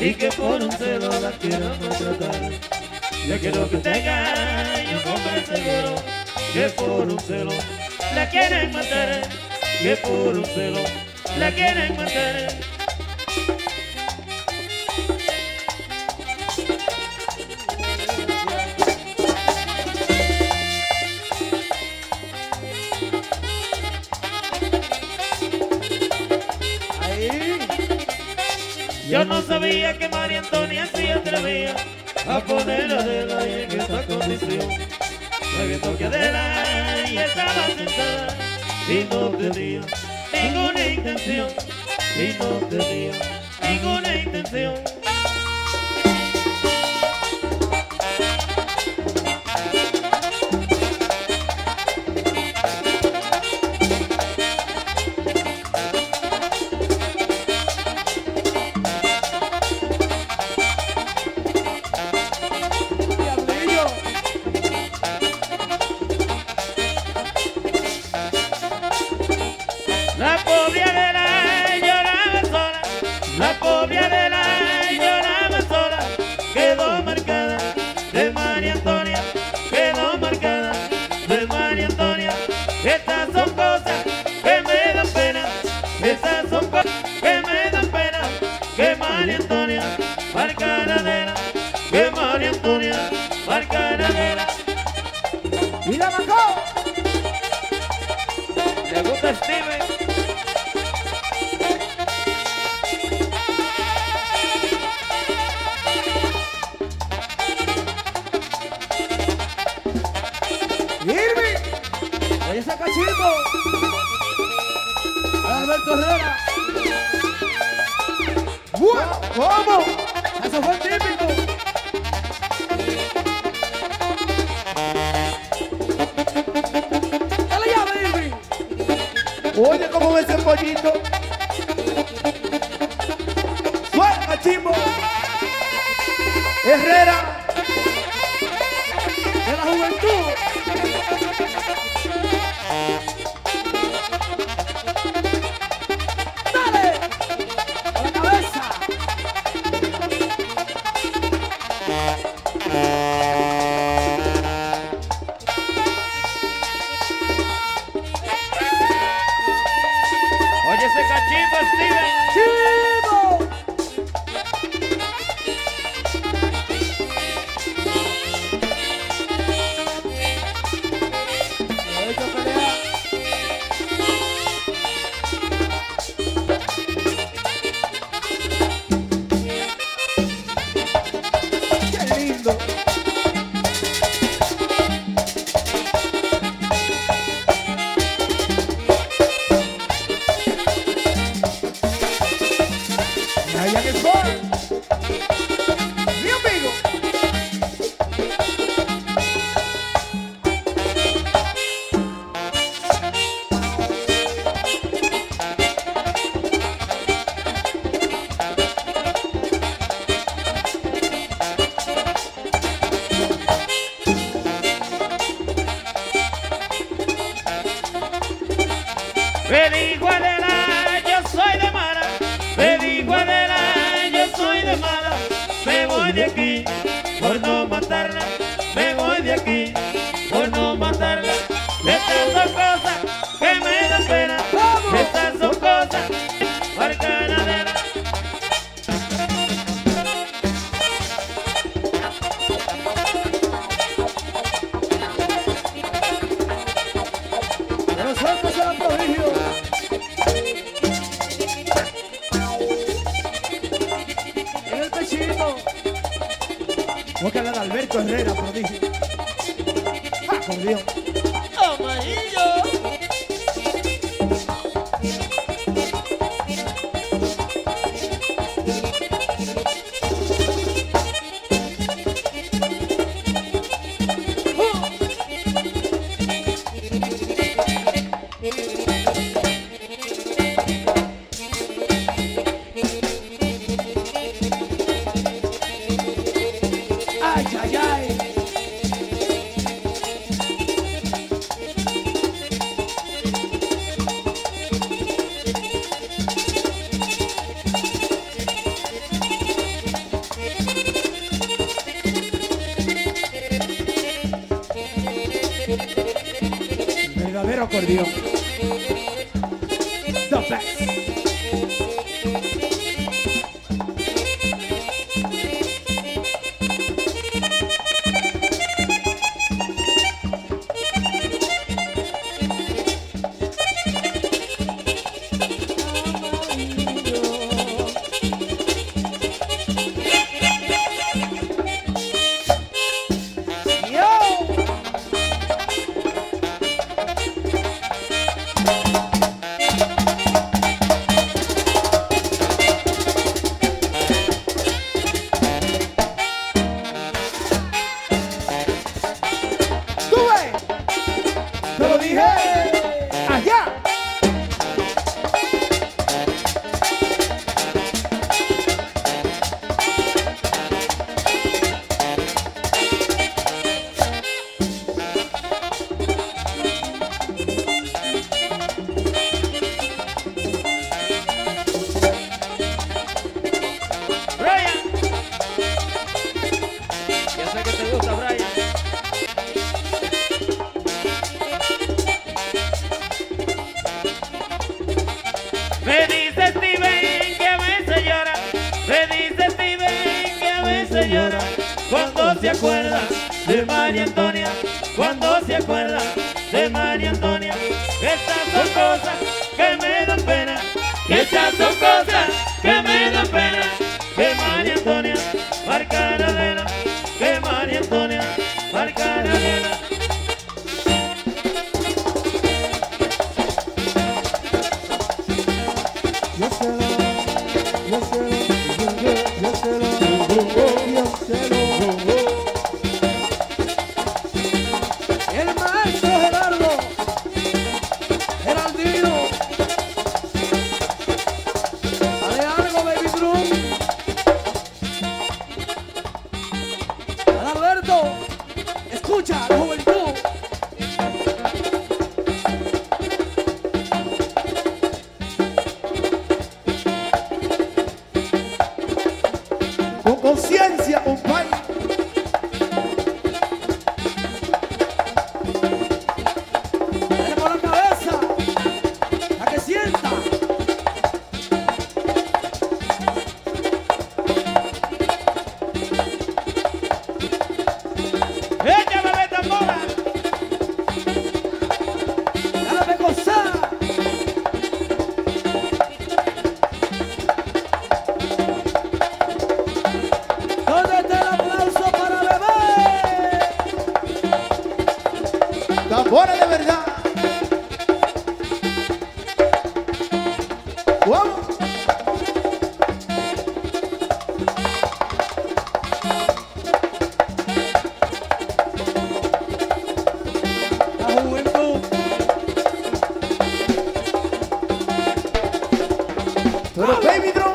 y que por un celo la quieran maltratar. Yo quiero que tenga yo compre seguro que por un celo la quieren matar, que por un celo la quieren matar. Sabía que María Antonia se atrevía a poner a Adela en esta condición. Sabiendo que Adela y estaba sentada y no tenía ninguna intención, y no tenía ninguna intención. María Antonia marca la Adela, que María Antonia marca la Adela. Y la marcó. ¿Le gusta Steven? Irving. Oye ese cachito. Alberto Herrera. ¿Cómo? Eso fue típico. Dale llave, Irving. Oye, cómo ves ese pollito. Suelta, chimbo. Herrera. Oye ese cachito, Me dijo Voy a hablar de Alberto Herrera, prodigio. ¡Ah, por Dios! Verdadero acordeón. The best. de María Antonia. Estas son cosas que me dan pena. Estas son cosas. con conciencia, un país. Ahora de verdad. Vamos. Little baby, throw